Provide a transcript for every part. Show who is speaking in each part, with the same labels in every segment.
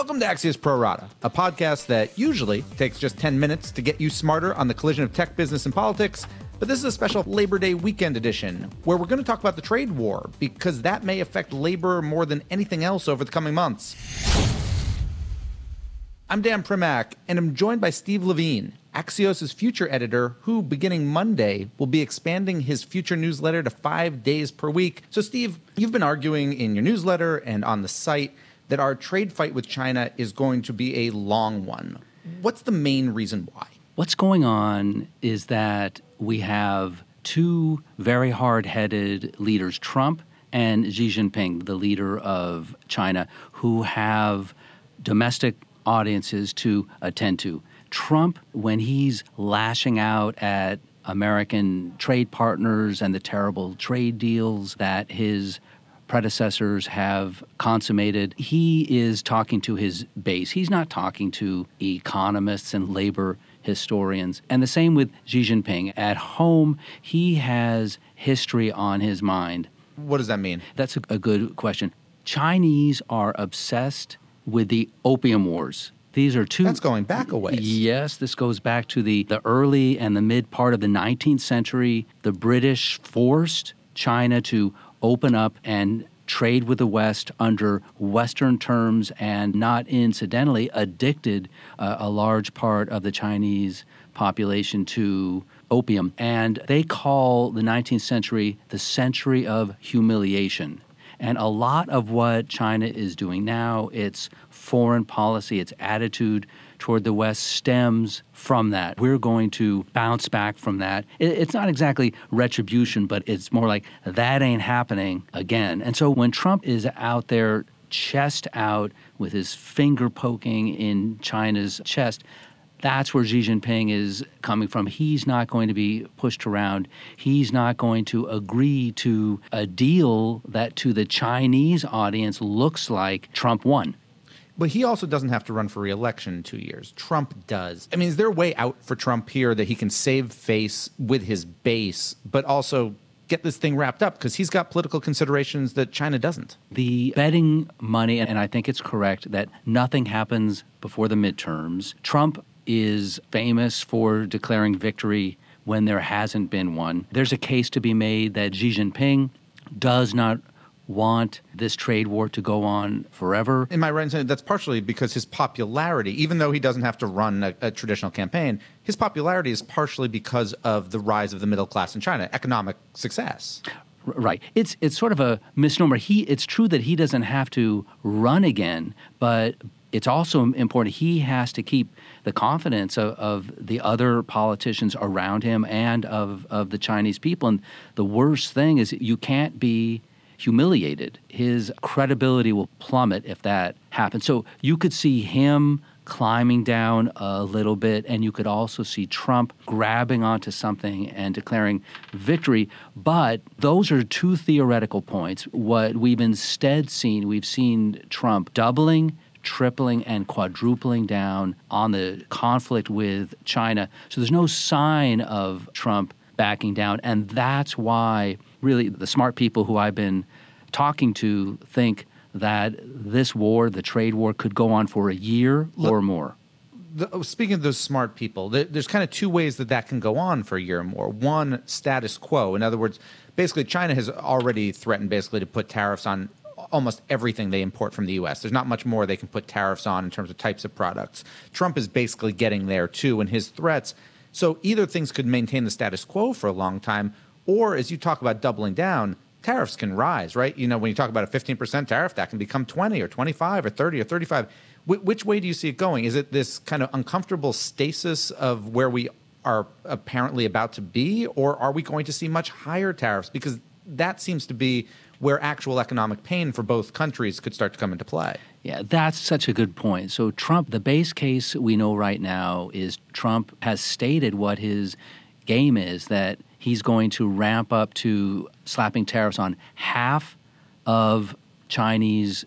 Speaker 1: Welcome to Axios Pro Rata, a podcast that usually takes just 10 minutes to get you smarter on the collision of tech, business, and politics. But this is a special Labor Day weekend edition where we're going to talk about the trade war because that may affect labor more than anything else over the coming months. I'm Dan Primack, and I'm joined by Steve Levine, Axios' future editor, who, beginning Monday, will be expanding his future newsletter to five days per week. So, Steve, you've been arguing in your newsletter and on the site that our trade fight with China is going to be a long one. What's the main reason why?
Speaker 2: What's going on is that we have two very hard headed leaders, Trump and Xi Jinping, the leader of China, who have domestic audiences to attend to. Trump, when he's lashing out at American trade partners and the terrible trade deals that his predecessors have consummated. He is talking to his base. He's not talking to economists and labor historians. And the same with Xi Jinping. At home, he has history on his mind.
Speaker 1: What does that mean?
Speaker 2: That's a, a good question. Chinese are obsessed with the opium wars. These are two.
Speaker 1: That's going back a ways.
Speaker 2: Yes, this goes back to the, the early and the mid part of the 19th century. The British forced China to open up and trade with the West under Western terms and not incidentally addicted uh, a large part of the Chinese population to opium. And they call the 19th century the century of humiliation. And a lot of what China is doing now, its foreign policy, its attitude toward the West stems from that. We're going to bounce back from that. It's not exactly retribution, but it's more like that ain't happening again. And so when Trump is out there, chest out, with his finger poking in China's chest, that's where Xi Jinping is coming from. He's not going to be pushed around. He's not going to agree to a deal that to the Chinese audience looks like Trump won.
Speaker 1: But he also doesn't have to run for reelection in two years. Trump does. I mean, is there a way out for Trump here that he can save face with his base, but also get this thing wrapped up? Because he's got political considerations that China doesn't.
Speaker 2: The betting money, and I think it's correct that nothing happens before the midterms. Trump is famous for declaring victory when there hasn't been one. There's a case to be made that Xi Jinping does not want this trade war to go on forever.
Speaker 1: Am I right in saying that's partially because his popularity, even though he doesn't have to run a, a, traditional campaign, his popularity is partially because of the rise of the middle class in China, economic success.
Speaker 2: Right. It's it's sort of a misnomer. He it's true that he doesn't have to run again, but it's also important he has to keep the confidence of, of, the other politicians around him and of, of the Chinese people. And the worst thing is you can't be humiliated. His credibility will plummet if that happens. So you could see him climbing down a little bit, and you could also see Trump grabbing onto something and declaring victory. But those are two theoretical points. What we've instead seen, we've seen Trump doubling tripling and quadrupling down on the conflict with China. So there's no sign of Trump backing down. And that's why, really, the smart people who I've been talking to think that this war, the trade war, could go on for a year Look, or more.
Speaker 1: The, oh, speaking of those smart people, there's kind of two ways that that can go on for a year or more. One, status quo. In other words, basically, China has already threatened basically to put tariffs on almost everything they import from the U.S. There's not much more they can put tariffs on in terms of types of products. Trump is basically getting there too in his threats. So either things could maintain the status quo for a long time, or as you talk about doubling down, tariffs can rise, right? You know, when you talk about a 15% tariff, that can become 20 or 25 or 30 or 35. Wh- which way do you see it going? Is it this kind of uncomfortable stasis of where we are apparently about to be, or are we going to see much higher tariffs? Because that seems to be where actual economic pain for both countries could start to come into play.
Speaker 2: Yeah, that's such a good point. So, Trump, the base case we know right now is Trump has stated what his game is that he's going to ramp up to slapping tariffs on half of Chinese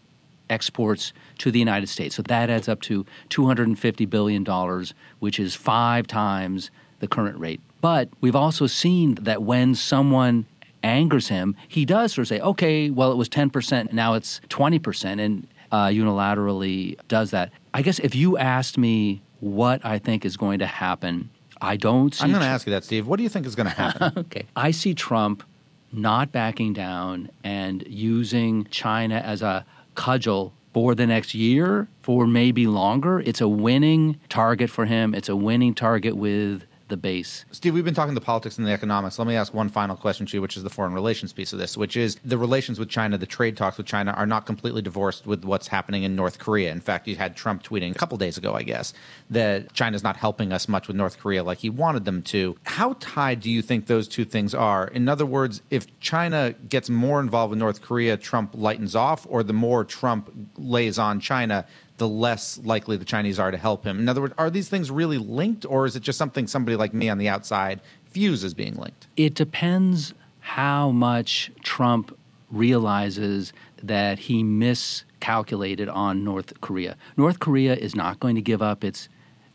Speaker 2: exports to the United States. So that adds up to $250 billion, which is five times the current rate. But we've also seen that when someone angers him, he does sort of say, okay, well, it was 10%, now it's 20%. And uh, unilaterally does that. I guess if you asked me what I think is going to happen, I don't see.
Speaker 1: I'm going to ask you that, Steve. What do you think is going to happen?
Speaker 2: okay. I see Trump not backing down and using China as a cudgel for the next year, for maybe longer. It's a winning target for him. It's a winning target with the base.
Speaker 1: Steve, we've been talking the politics and the economics. Let me ask one final question to you, which is the foreign relations piece of this, which is the relations with China, the trade talks with China are not completely divorced with what's happening in North Korea. In fact, you had Trump tweeting a couple days ago, I guess, that China's not helping us much with North Korea like he wanted them to. How tied do you think those two things are? In other words, if China gets more involved with North Korea, Trump lightens off, or the more Trump lays on China, the less likely the Chinese are to help him. In other words, are these things really linked, or is it just something somebody like me on the outside views as being linked?
Speaker 2: It depends how much Trump realizes that he miscalculated on North Korea. North Korea is not going to give up its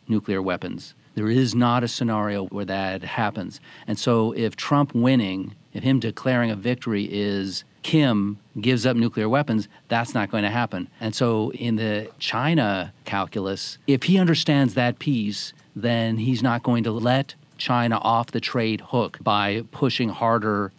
Speaker 2: nuclear weapons. There is not a scenario where that happens. And so if Trump winning, if him declaring a victory is Kim gives up nuclear weapons, that's not going to happen. And so, in the China calculus, if he understands that piece, then he's not going to let China off the trade hook by pushing harder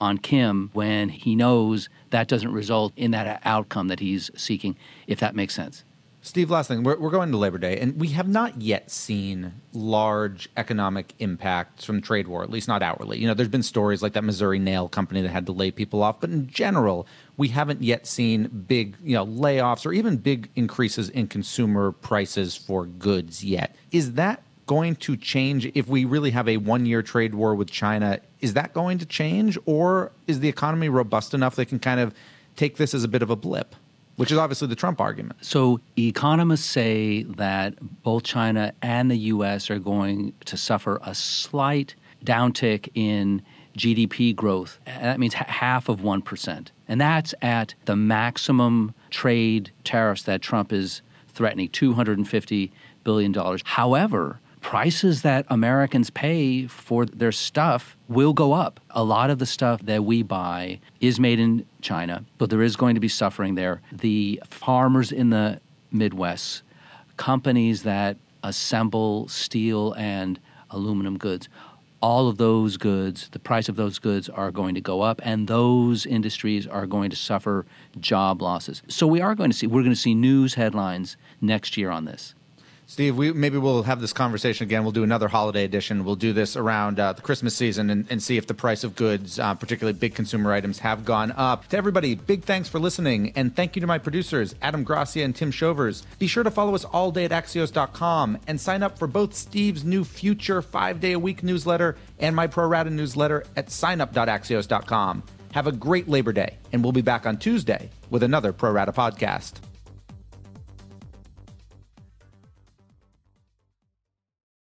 Speaker 2: on Kim when he knows that doesn't result in that outcome that he's seeking, if that makes sense.
Speaker 1: Steve, last thing, we're, we're going to Labor Day, and we have not yet seen large economic impacts from trade war, at least not outwardly. You know, there's been stories like that Missouri nail company that had to lay people off, but in general, we haven't yet seen big, you know, layoffs or even big increases in consumer prices for goods yet. Is that going to change if we really have a one year trade war with China? Is that going to change, or is the economy robust enough that can kind of take this as a bit of a blip? Which is obviously the Trump argument.
Speaker 2: So, economists say that both China and the U.S. are going to suffer a slight downtick in GDP growth. That means half of 1%. And that's at the maximum trade tariffs that Trump is threatening $250 billion. However, prices that Americans pay for their stuff will go up. A lot of the stuff that we buy is made in China, but there is going to be suffering there. The farmers in the Midwest, companies that assemble steel and aluminum goods, all of those goods, the price of those goods are going to go up, and those industries are going to suffer job losses. So we are going to see, we're going to see news headlines next year on this.
Speaker 1: Steve, we maybe we'll have this conversation again. We'll do another holiday edition. We'll do this around uh, the Christmas season and, and, see if the price of goods, uh, particularly big consumer items, have gone up. To everybody, big thanks for listening, and thank you to my producers, Adam Gracia and Tim Shovers. Be sure to follow us all day at Axios.com and sign up for both Steve's new future five day a week newsletter and my pro rata newsletter at signup.axios.com. Have a great Labor Day, and we'll be back on Tuesday with another pro rata podcast.